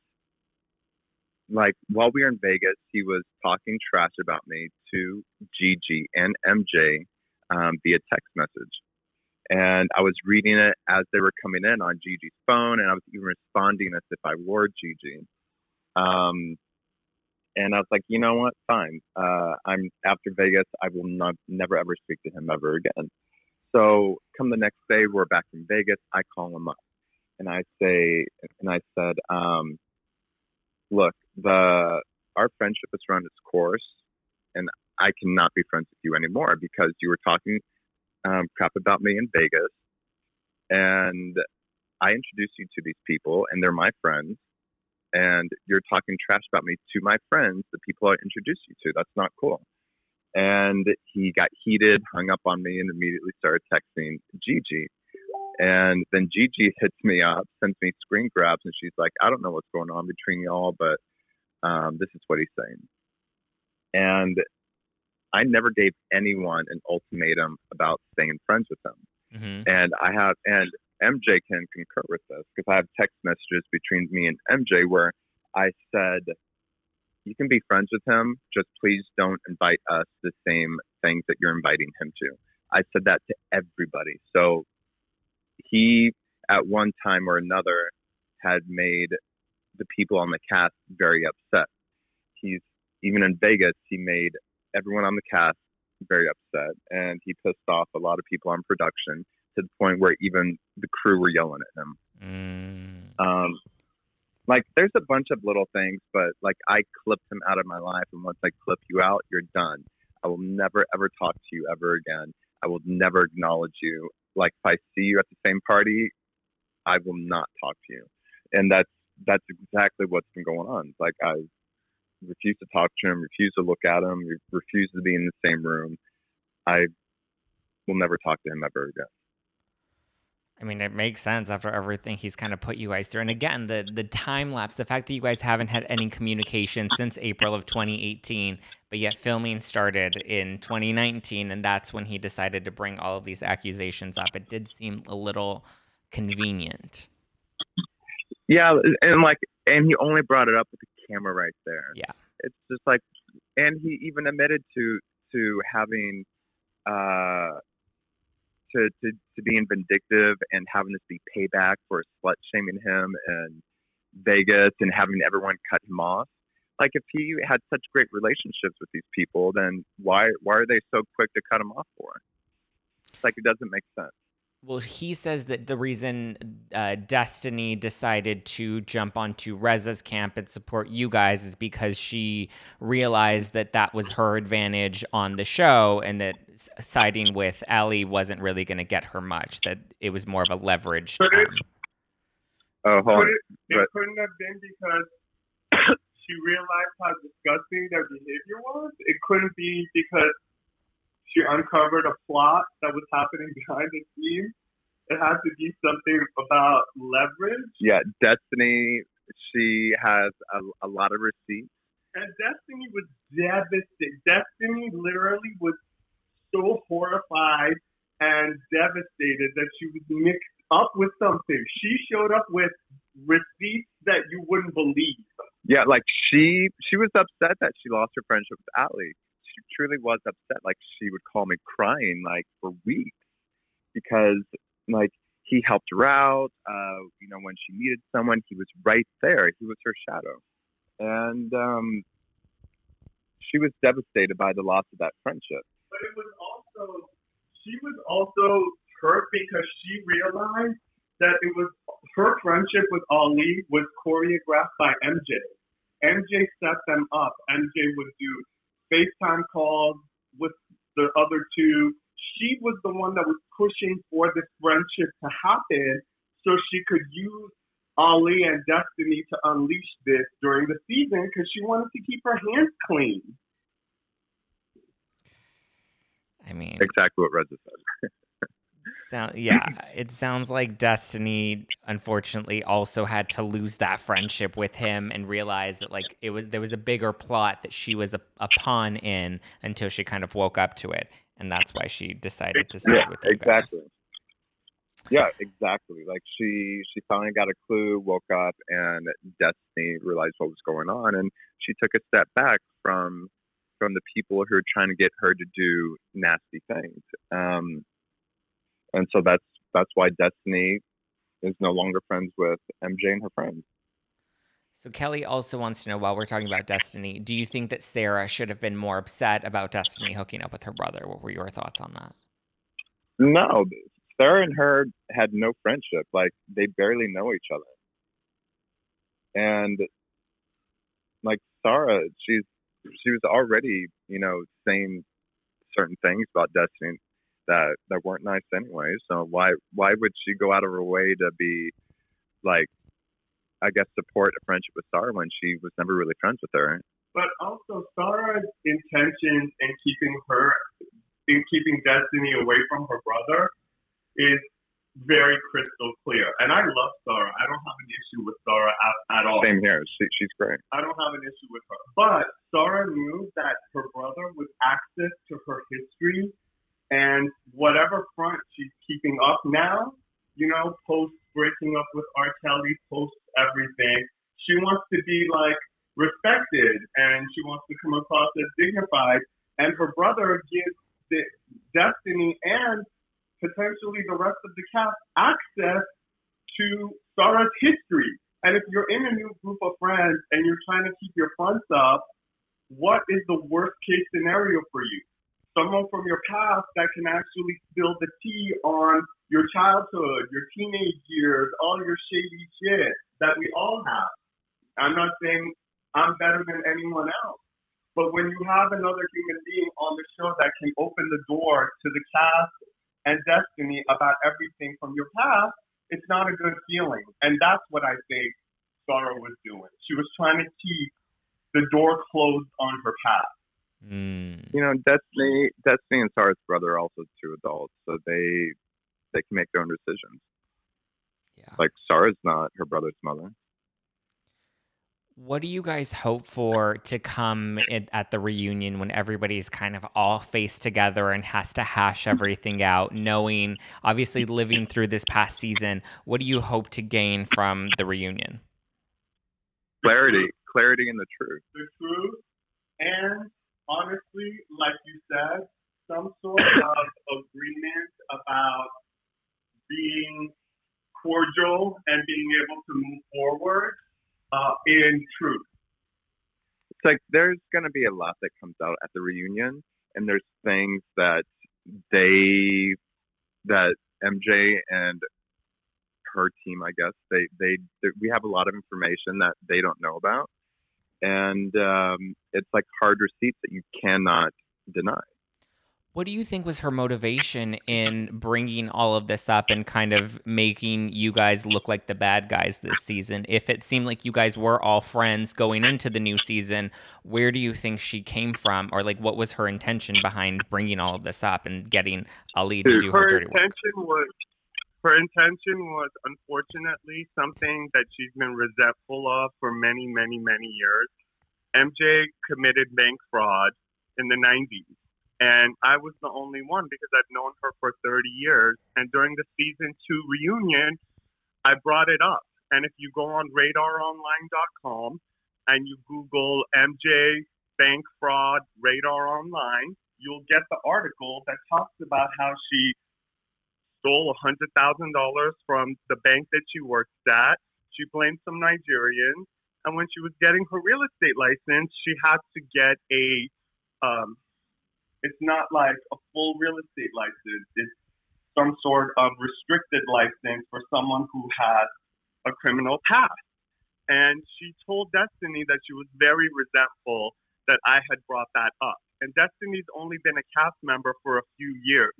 like while we were in Vegas, he was talking trash about me to Gigi and MJ um, via text message. And I was reading it as they were coming in on Gigi's phone, and I was even responding as if I were Gigi. Um, and I was like, you know what? Fine. Uh, I'm after Vegas. I will not, never ever speak to him ever again. So come the next day, we're back in Vegas. I call him up, and I say, and I said, um, look, the our friendship has run its course, and I cannot be friends with you anymore because you were talking um, crap about me in Vegas, and I introduced you to these people, and they're my friends, and you're talking trash about me to my friends, the people I introduced you to. That's not cool. And he got heated, hung up on me, and immediately started texting Gigi. And then Gigi hits me up, sends me screen grabs, and she's like, I don't know what's going on between y'all, but um, this is what he's saying. And I never gave anyone an ultimatum about staying friends with him. Mm-hmm. And I have, and MJ can concur with this because I have text messages between me and MJ where I said, you can be friends with him, just please don't invite us the same things that you're inviting him to. I said that to everybody. So he, at one time or another, had made the people on the cast very upset. He's even in Vegas, he made everyone on the cast very upset, and he pissed off a lot of people on production to the point where even the crew were yelling at him. Mm. Um, like there's a bunch of little things, but like I clipped him out of my life, and once I clip you out, you're done. I will never ever talk to you ever again. I will never acknowledge you. Like if I see you at the same party, I will not talk to you. And that's that's exactly what's been going on. Like I refuse to talk to him, refuse to look at him, refuse to be in the same room. I will never talk to him ever again. I mean, it makes sense after everything he's kind of put you guys through. And again, the the time lapse, the fact that you guys haven't had any communication since April of 2018, but yet filming started in 2019, and that's when he decided to bring all of these accusations up. It did seem a little convenient. Yeah, and like, and he only brought it up with the camera right there. Yeah, it's just like, and he even admitted to to having uh to, to, to being vindictive and having this be payback for slut shaming him in Vegas and having everyone cut him off. Like if he had such great relationships with these people, then why why are they so quick to cut him off for? It's like it doesn't make sense. Well, he says that the reason uh, Destiny decided to jump onto Reza's camp and support you guys is because she realized that that was her advantage on the show and that siding with Ali wasn't really going to get her much, that it was more of a leverage. But it, oh, hold Could on. it, it But- couldn't have been because she realized how disgusting their behavior was. It couldn't be because she uncovered a plot that was happening behind the scenes. It had to be something about leverage. Yeah, Destiny. She has a, a lot of receipts. And Destiny was devastated. Destiny literally was so horrified and devastated that she was mixed up with something. She showed up with receipts that you wouldn't believe. Yeah, like she she was upset that she lost her friendship with Ali. She truly was upset. Like she would call me crying like for weeks because like he helped her out. Uh, you know, when she needed someone, he was right there. He was her shadow, and um, she was devastated by the loss of that friendship. But it was also she was also hurt because she realized that it was her friendship with Ali was choreographed by MJ. MJ set them up. MJ would do FaceTime calls with the other two. She was the one that was pushing for this friendship to happen so she could use Ali and Destiny to unleash this during the season because she wanted to keep her hands clean. I mean, Exactly what Reza said. sound, yeah, it sounds like Destiny unfortunately also had to lose that friendship with him and realize that like it was there was a bigger plot that she was a, a pawn in until she kind of woke up to it, and that's why she decided to side Yeah, with you exactly. guys. Yeah, exactly. Like she she finally got a clue, woke up, and Destiny realized what was going on, and she took a step back from from the people who are trying to get her to do nasty things. Um, and so that's that's why Destiny is no longer friends with MJ and her friends. So Kelly also wants to know while we're talking about Destiny, do you think that Sarah should have been more upset about Destiny hooking up with her brother? What were your thoughts on that? No, Sarah and her had no friendship. Like they barely know each other. And like Sarah, she's she was already, you know, saying certain things about Destiny that that weren't nice anyway. So why why would she go out of her way to be like I guess, support a friendship with Sarah when she was never really friends with her. But also, Sarah's intentions in keeping her, in keeping Destiny away from her brother, is very crystal clear. And I love Sarah. I don't have an issue with Sarah at, at all. Same here. She, she's great. I don't have an issue with her. But Sarah knew that her brother with access to her history and whatever front she's keeping up now, you know, post breaking up with R. Kelly, post everything, she wants to be like respected and she wants to come across as dignified. And her brother gives the Destiny and potentially the rest of the cast access to Sarah's history. And if you're in a new group of friends and you're trying to keep your fronts up, what is the worst case scenario for you? Someone from your past that can actually spill the tea on your childhood, your teenage years, all your shady shit that we all have. I'm not saying I'm better than anyone else, but when you have another human being on the show that can open the door to the cast and destiny about everything from your past, it's not a good feeling. And that's what I think Sarah was doing. She was trying to keep the door closed on her past. Mm. You know, Destiny, Destiny and Sarah's brother are also two adults, so they they can make their own decisions. Yeah. Like Sarah's not her brother's mother. What do you guys hope for to come in, at the reunion when everybody's kind of all faced together and has to hash everything out, knowing, obviously, living through this past season? What do you hope to gain from the reunion? Clarity, clarity and the truth. The truth, and honestly, like you said, some sort of agreement about being cordial and being able to move forward uh, in truth. It's like there's going to be a lot that comes out at the reunion, and there's things that they, that MJ and her team, I guess they, they, they we have a lot of information that they don't know about, and um, it's like hard receipts that you cannot deny. What do you think was her motivation in bringing all of this up and kind of making you guys look like the bad guys this season? If it seemed like you guys were all friends going into the new season, where do you think she came from? Or like what was her intention behind bringing all of this up and getting Ali to do her, her dirty work? intention was her intention was unfortunately something that she's been resentful of for many, many, many years. MJ committed bank fraud in the 90s. And I was the only one because I've known her for 30 years. And during the season two reunion, I brought it up. And if you go on radaronline.com and you Google MJ bank fraud radar online, you'll get the article that talks about how she stole $100,000 from the bank that she works at. She blamed some Nigerians. And when she was getting her real estate license, she had to get a um, it's not like a full real estate license. It's some sort of restricted license for someone who has a criminal past. And she told Destiny that she was very resentful that I had brought that up. And Destiny's only been a cast member for a few years.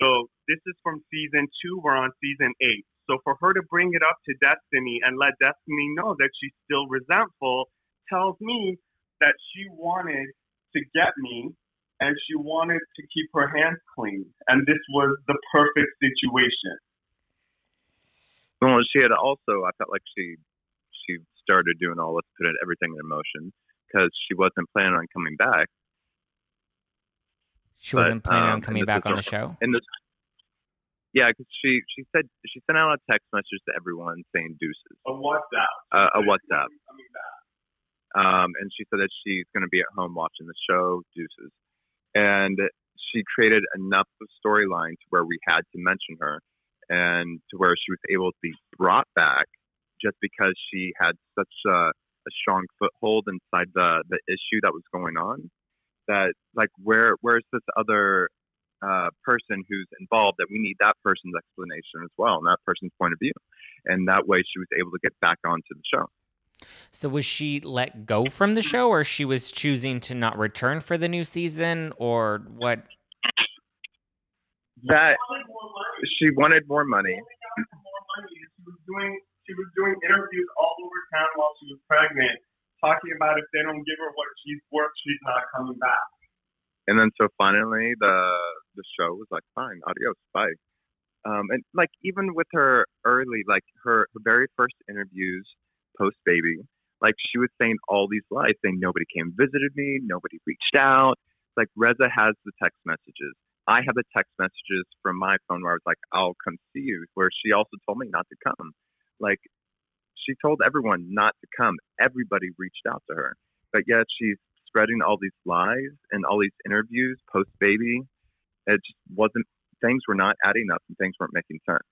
So this is from season two. We're on season eight. So for her to bring it up to Destiny and let Destiny know that she's still resentful tells me that she wanted to get me and she wanted to keep her hands clean. And this was the perfect situation. Well, she had also, I felt like she she started doing all this, put everything in motion because she wasn't planning on coming back. She wasn't But, planning um, on coming back on a- the show. And this, yeah, because she she said she sent out a text message to everyone saying deuces, A WhatsApp. uh, a WhatsApp, Coming um, and she said that she's going to be at home watching the show deuces, and she created enough of storyline to where we had to mention her, and to where she was able to be brought back just because she had such a, a strong foothold inside the the issue that was going on. That like where where's this other uh, person who's involved that we need that person's explanation as well and that person's point of view and that way she was able to get back onto the show So was she let go from the show or she was choosing to not return for the new season or what? that Wanted more money. she wanted More money. She was doing she was doing interviews all over town while she was pregnant, talking about if they don't give her what she's worth, she's not coming back. And then so finally the the show was like, fine, adios, bye. Um, and like even with her early, like her, her very first interviews post baby, like she was saying all these lies, saying nobody came visited me, nobody reached out. Like Reza has the text messages. I have the text messages from my phone where I was like, I'll come see you, where she also told me not to come. Like she told everyone not to come. Everybody reached out to her. But yet she's spreading all these lies and all these interviews post baby. It just wasn't things were not adding up and things weren't making sense.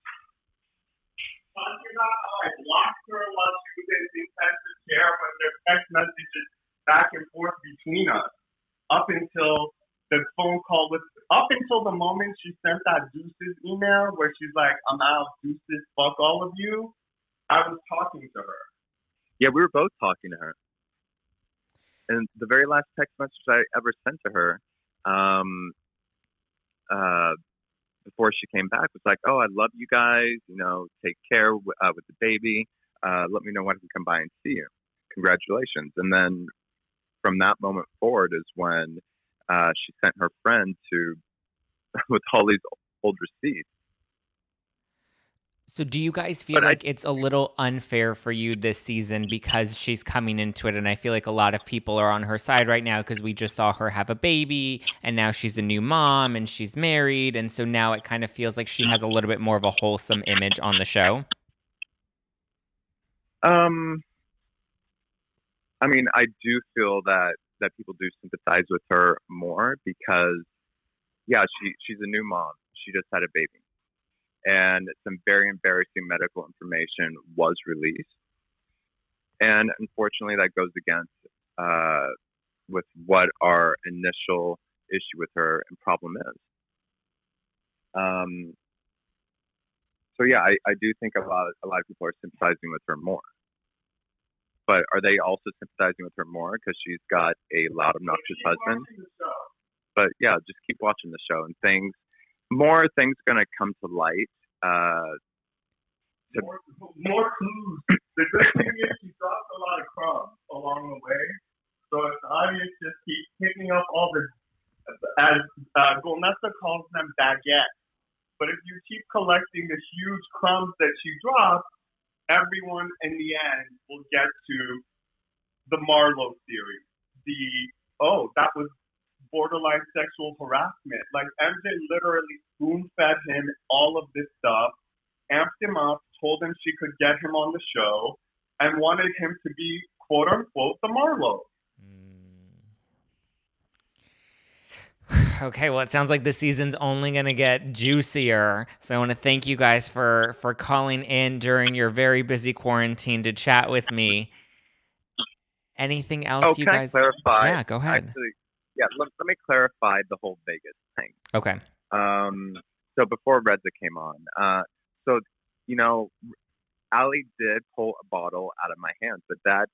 I blocked her while she was in the intensive care there's text messages back and forth between us. Up until the phone call with up until the moment she sent that Deuces email where she's like, I'm out, Deuces, fuck all of you. I was talking to her. Yeah, we were both talking to her. And the very last text message I ever sent to her, um, uh, before she came back, was like, "Oh, I love you guys. You know, take care w- uh, with the baby. Uh, let me know when I can come by and see you. Congratulations." And then from that moment forward is when uh, she sent her friend to with all these old receipts. So, do you guys feel But I- like it's a little unfair for you this season because she's coming into it? And I feel like a lot of people are on her side right now because we just saw her have a baby and now she's a new mom and she's married. And so now it kind of feels like she has a little bit more of a wholesome image on the show. Um, I mean, I do feel that that people do sympathize with her more because, yeah, she she's a new mom. She just had a baby, and some very embarrassing medical information was released, and unfortunately, that goes against uh, with what our initial issue with her and problem is. Um, so yeah, I, I do think a lot a lot of people are sympathizing with her more. But are they also sympathizing with her more because she's got a loud, obnoxious husband? But yeah, just keep watching the show and things. More things gonna come to light. Uh, to, More, more clues. The good thing is she dropped a lot of crumbs along the way. So if the audience just keeps picking up all the, as uh, Golnesa calls them baguettes. But if you keep collecting the huge crumbs that she dropped, everyone in the end will get to the Marlowe theory. The, oh, that was borderline sexual harassment. Like MJ literally spoon fed him all of this stuff, amped him up, told him she could get him on the show, and wanted him to be quote unquote the Marlowe. Hmm. Okay, well, it sounds like the season's only going to get juicier. So I want to thank you guys for for calling in during your very busy quarantine to chat with me. Anything else oh, you can guys? I clarify? Yeah, go ahead. Actually, yeah, let, let me clarify the whole Vegas thing. Okay. Um, so before Reza came on, uh, so you know, Ali did pull a bottle out of my hands, but that,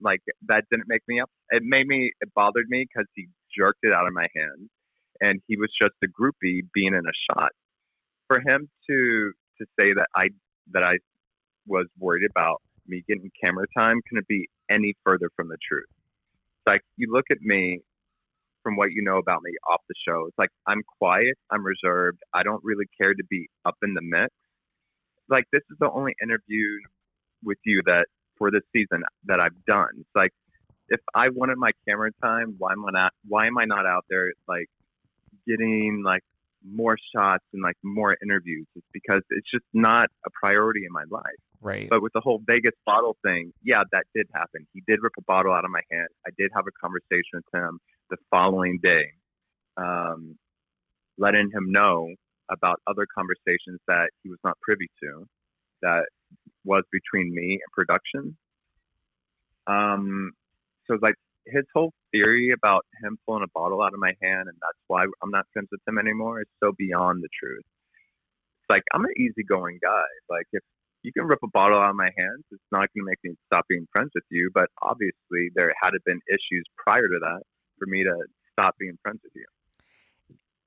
like, that didn't make me up. It made me. It bothered me because he jerked it out of my hand, and he was just a groupie being in a shot. For him to to say that I that I was worried about me getting camera time couldn't be any further from the truth. It's like you look at me from what you know about me off the show. It's like I'm quiet, I'm reserved, I don't really care to be up in the mix. Like this is the only interview with you that for this season that I've done. It's like if I wanted my camera time, why am I not why am I not out there like getting like more shots and like more interviews? It's because it's just not a priority in my life. Right. But with the whole Vegas bottle thing, yeah, that did happen. He did rip a bottle out of my hand. I did have a conversation with him the following day, um, letting him know about other conversations that he was not privy to, that was between me and production. Um, so like his whole theory about him pulling a bottle out of my hand and that's why I'm not friends with him anymore is so beyond the truth. It's like I'm an easygoing guy. Like if you can rip a bottle out of my hands. It's not going to make me stop being friends with you. But obviously, there had been issues prior to that for me to stop being friends with you.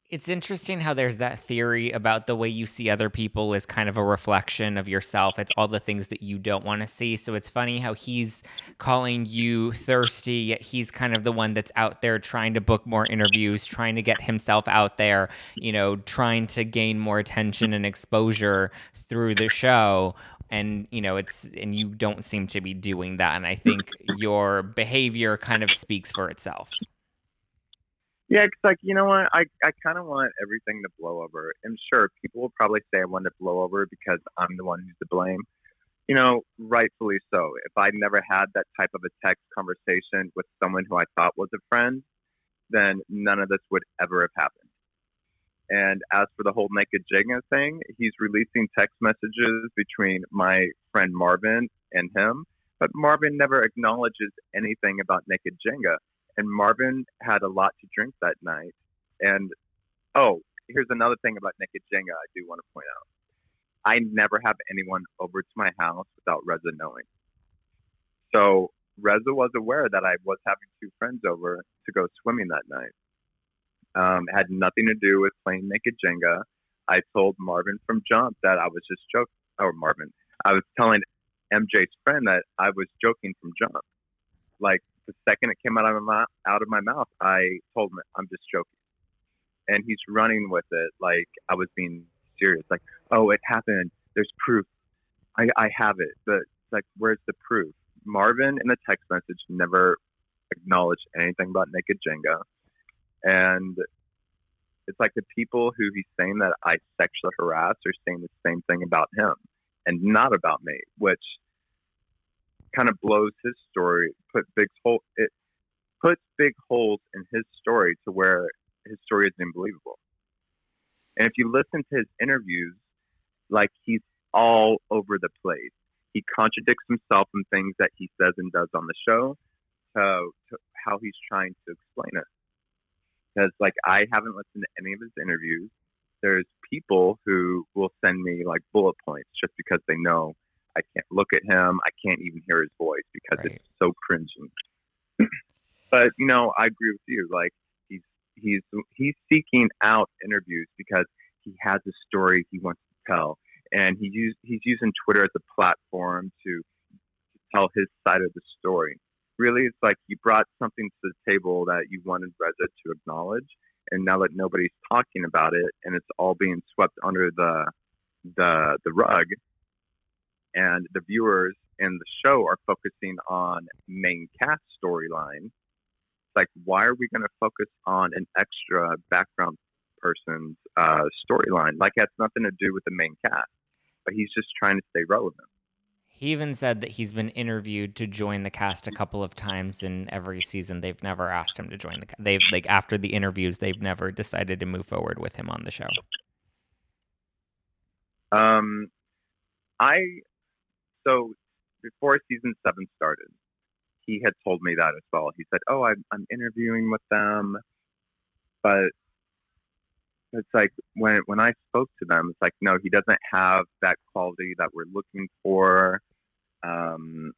It's interesting how there's that theory about the way you see other people is kind of a reflection of yourself. It's all the things that you don't want to see. So it's funny how he's calling you thirsty, yet he's kind of the one that's out there trying to book more interviews, trying to get himself out there, you know, trying to gain more attention and exposure through the show and you know it's and you don't seem to be doing that and i think your behavior kind of speaks for itself yeah, it's like you know what, I I kind of want everything to blow over. And sure, people will probably say I want to blow over because I'm the one who's to blame. You know, rightfully so. If I'd never had that type of a text conversation with someone who I thought was a friend, then none of this would ever have happened. And as for the whole naked Jenga thing, he's releasing text messages between my friend Marvin and him, but Marvin never acknowledges anything about naked Jenga and Marvin had a lot to drink that night. And oh, here's another thing about Naked Jenga I do want to point out. I never have anyone over to my house without Reza knowing. So Reza was aware that I was having two friends over to go swimming that night. Um, it had nothing to do with playing Naked Jenga. I told Marvin from Jump that I was just joking. Or Marvin, I was telling MJ's friend that I was joking from Jump. Like the second it came out of my out of my mouth, I told him I'm just joking, and he's running with it like I was being serious. Like, oh, it happened. There's proof. I I have it, but like, where's the proof? Marvin in the text message never acknowledged anything about Naked Jenga, and it's like the people who he's saying that I sexually harass are saying the same thing about him and not about me, which kind of blows his story, put big hole it puts big holes in his story to where his story is unbelievable. And if you listen to his interviews, like he's all over the place. He contradicts himself in things that he says and does on the show to, to how he's trying to explain it. Because like I haven't listened to any of his interviews. There's people who will send me like bullet points just because they know I can't look at him. I can't even hear his voice because right. it's so cringing. but you know, I agree with you. Like he's he's he's seeking out interviews because he has a story he wants to tell, and he use he's using Twitter as a platform to, to tell his side of the story. Really, it's like you brought something to the table that you wanted Reza to acknowledge, and now that nobody's talking about it, and it's all being swept under the the the rug, and the viewers in the show are focusing on main cast storyline. Like, why are we going to focus on an extra background person's uh, storyline? Like, it has nothing to do with the main cast, but he's just trying to stay relevant. He even said that he's been interviewed to join the cast a couple of times in every season. They've never asked him to join the cast. They've like after the interviews, they've never decided to move forward with him on the show. Um, I so before season seven started, he had told me that as well. He said, "Oh, I'm, I'm interviewing with them," but it's like when when I spoke to them, it's like, no, he doesn't have that quality that we're looking for. Um,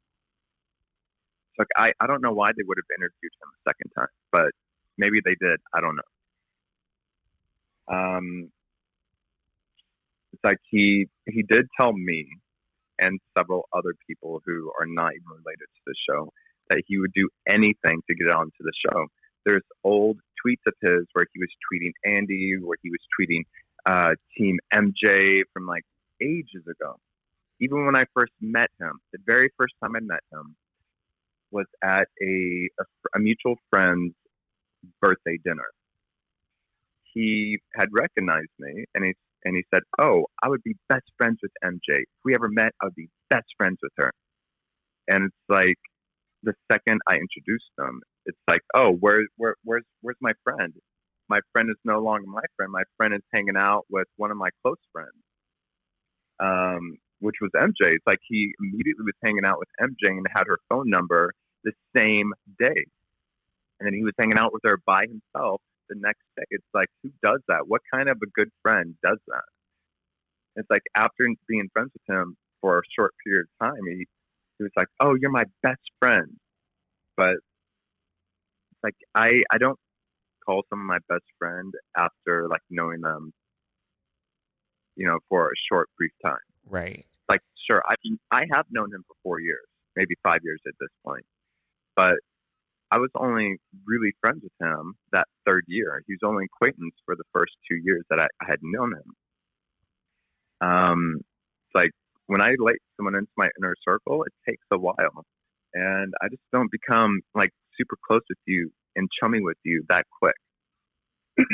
so like, I I don't know why they would have interviewed him a second time, but maybe they did. I don't know. Um, it's like he he did tell me and several other people who are not even related to the show that he would do anything to get onto the show. There's old tweets of his where he was tweeting Andy, where he was tweeting uh, Team MJ from like ages ago. Even when I first met him, the very first time I met him was at a, a, a mutual friend's birthday dinner. He had recognized me and he and he said, "Oh, I would be best friends with MJ. If we ever met, I would be best friends with her." And it's like the second I introduced them, it's like, "Oh, where, where, where's, where's my friend? My friend is no longer my friend. My friend is hanging out with one of my close friends, um, which was MJ. It's like he immediately was hanging out with MJ and had her phone number the same day, and then he was hanging out with her by himself the next day. It's like, who does that? What kind of a good friend does that? It's like after being friends with him for a short period of time, he, he was like, oh, you're my best friend. But it's like, I, I don't call someone my best friend after like knowing them, you know, for a short brief time. Right. Like, sure, I I have known him for four years, maybe five years at this point, but I was only really friends with him that third year. He was only acquaintance for the first two years that I, I had known him. Um, it's like when I let someone into my inner circle, it takes a while, and I just don't become like super close with you and chummy with you that quick.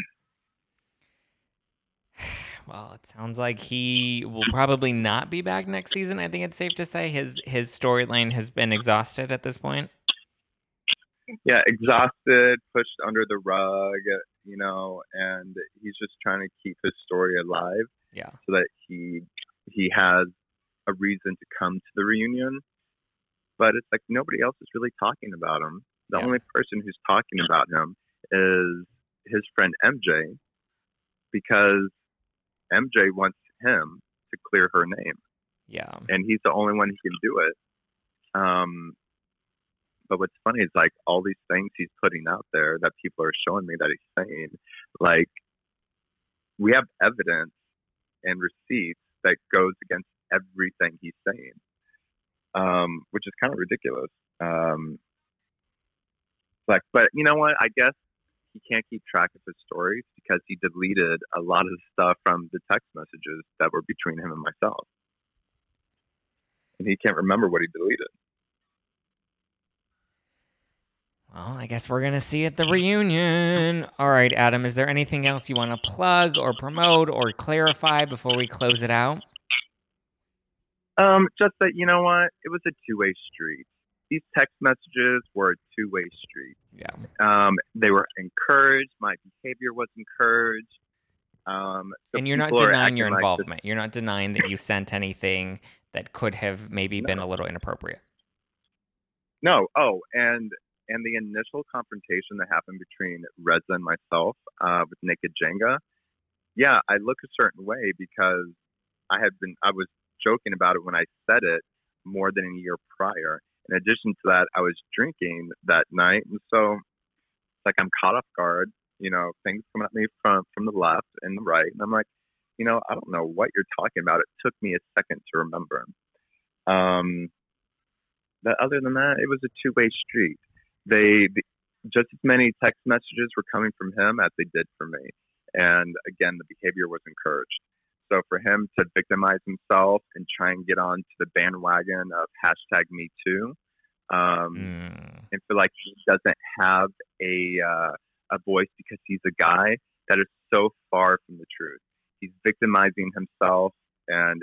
Well, it sounds like he will probably not be back next season. I think it's safe to say his his storyline has been exhausted at this point. Yeah, exhausted, pushed under the rug, you know, and he's just trying to keep his story alive Yeah. so that he he has a reason to come to the reunion. But it's like nobody else is really talking about him. The Yeah. only person who's talking about him is his friend MJ because MJ wants him to clear her name Yeah. and he's the only one who can do it. Um, but what's funny is like all these things he's putting out there that people are showing me that he's saying, like we have evidence and receipts that goes against everything he's saying, um, which is kind of ridiculous. Um, like, but you know what? I guess he can't keep track of his stories because he deleted a lot of stuff from the text messages that were between him and myself and he can't remember what he deleted. Well, I guess we're gonna see at the reunion. All right, Adam. Is there anything else you want to plug or promote or clarify before we close it out? Um, just that you know what, it was a two-way street. These text messages were a two-way street. Yeah. Um, they were encouraged. My behavior was encouraged. Um, so and you're not denying your acting like involvement. You're not denying that you sent anything that could have maybe been a little inappropriate. No. Oh, and and the initial confrontation that happened between Reza and myself uh, with Naked Jenga. Yeah, I look a certain way because I had been I was joking about it when I said it more than a year prior. In addition to that, I was drinking that night, and so it's like I'm caught off guard. You know, things coming at me from from the left and the right, and I'm like, you know, I don't know what you're talking about. It took me a second to remember. Um, but other than that, it was a two way street. They just as many text messages were coming from him as they did from me, and again, the behavior was encouraged. So for him to victimize himself and try and get on to the bandwagon of hashtag Me Too, um, Mm. and feel like he doesn't have a uh, a voice because he's a guy, that is so far from the truth. He's victimizing himself, and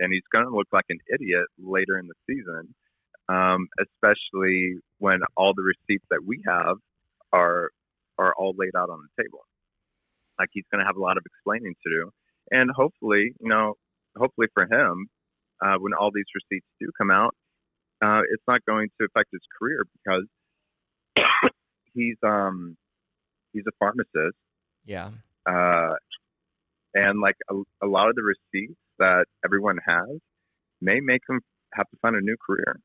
and he's going to look like an idiot later in the season, um, especially when all the receipts that we have are are all laid out on the table. Like he's going to have a lot of explaining to do, and hopefully, you know, hopefully for him, uh, when all these receipts do come out, uh, it's not going to affect his career because he's um he's a pharmacist Yeah. uh, and like a, a lot of the receipts that everyone has may make him have to find a new career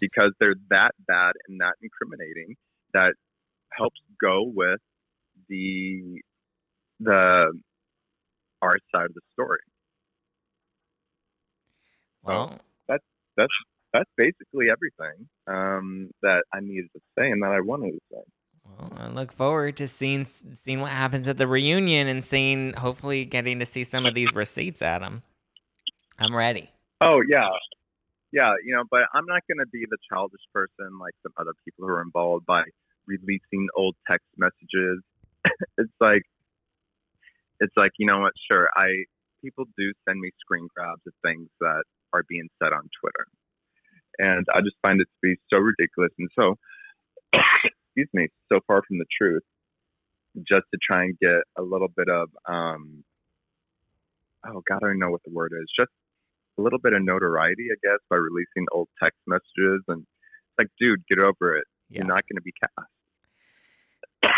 because they're that bad and that incriminating that helps go with the the our side of the story. Well, That's that's that's basically everything um, that I needed to say and that I wanted to say. well, I look forward to seeing seeing what happens at the reunion and seeing hopefully getting to see some of these receipts, Adam. I'm ready. Oh yeah, yeah. You know, but I'm not going to be the childish person like some other people who are involved by releasing old text messages. it's like, it's like you know what? Sure, I people do send me screen grabs of things that are being said on Twitter, and I just find it to be so ridiculous and so, excuse me, so far from the truth. Just to try and get a little bit of, um, oh God, I don't know what the word is. Just a little bit of notoriety, I guess, by releasing old text messages. And it's like, dude, get over it. Yeah. You're not going to be cast.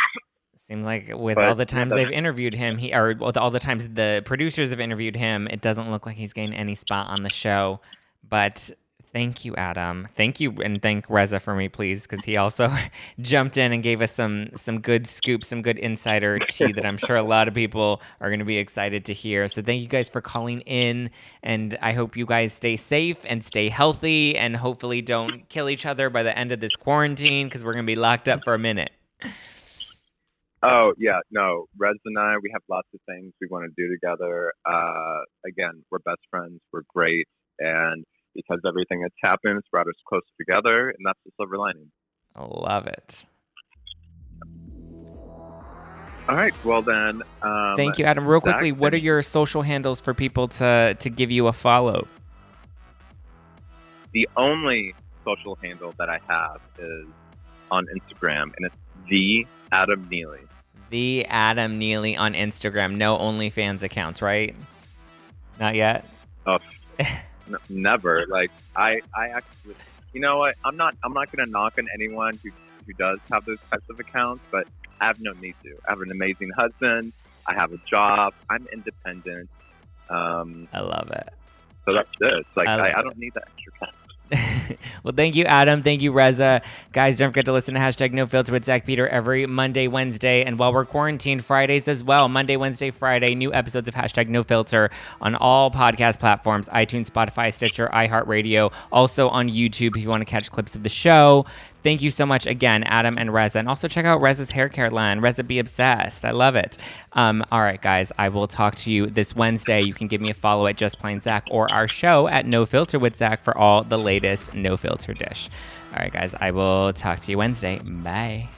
Seems like with But, all the times they've interviewed him, he or with all the times the producers have interviewed him, it doesn't look like he's getting any spot on the show. But Thank you, Adam. Thank you, and thank Reza for me, please, because he also jumped in and gave us some some good scoop, some good insider tea that I'm sure a lot of people are going to be excited to hear. So thank you guys for calling in, and I hope you guys stay safe and stay healthy, and hopefully don't kill each other by the end of this quarantine because we're going to be locked up for a minute. Oh yeah, no. Rez and I, we have lots of things we want to do together. Uh, again, we're best friends. We're great, and because everything that's happened has brought us closer together, and that's the silver lining. I love it. All right. Well then. Um, Thank you, Adam. Real quickly, what are your social handles for people to to give you a follow? The only social handle that I have is on Instagram, and it's the Adam Neeley. The Adam Neeley on Instagram. No OnlyFans accounts, right? Not yet. Oh, n- never. Like I, I actually, you know what? I'm not. I'm not going to knock on anyone who who does have those types of accounts, but I have no need to. I have an amazing husband. I have a job. I'm independent. Um, I love it. so that's it. Like I I, I don't need that extra cash. well, thank you, Adam. Thank you, Reza. Guys, don't forget to listen to hashtag No Filter with Zack Peter every Monday, Wednesday, and while we're quarantined, Fridays as well. Monday, Wednesday, Friday, new episodes of hashtag No Filter on all podcast platforms: iTunes, Spotify, Stitcher, iHeartRadio. Also on YouTube if you want to catch clips of the show. Thank you so much again, Adam and Reza. And also check out Reza's hair care line, Reza Be Obsessed. I love it. Um, all right, guys, I will talk to you this Wednesday. You can give me a follow at Just Plain Zack or our show at No Filter with Zack for all the latest No Filter dish. All right, guys, I will talk to you Wednesday. Bye.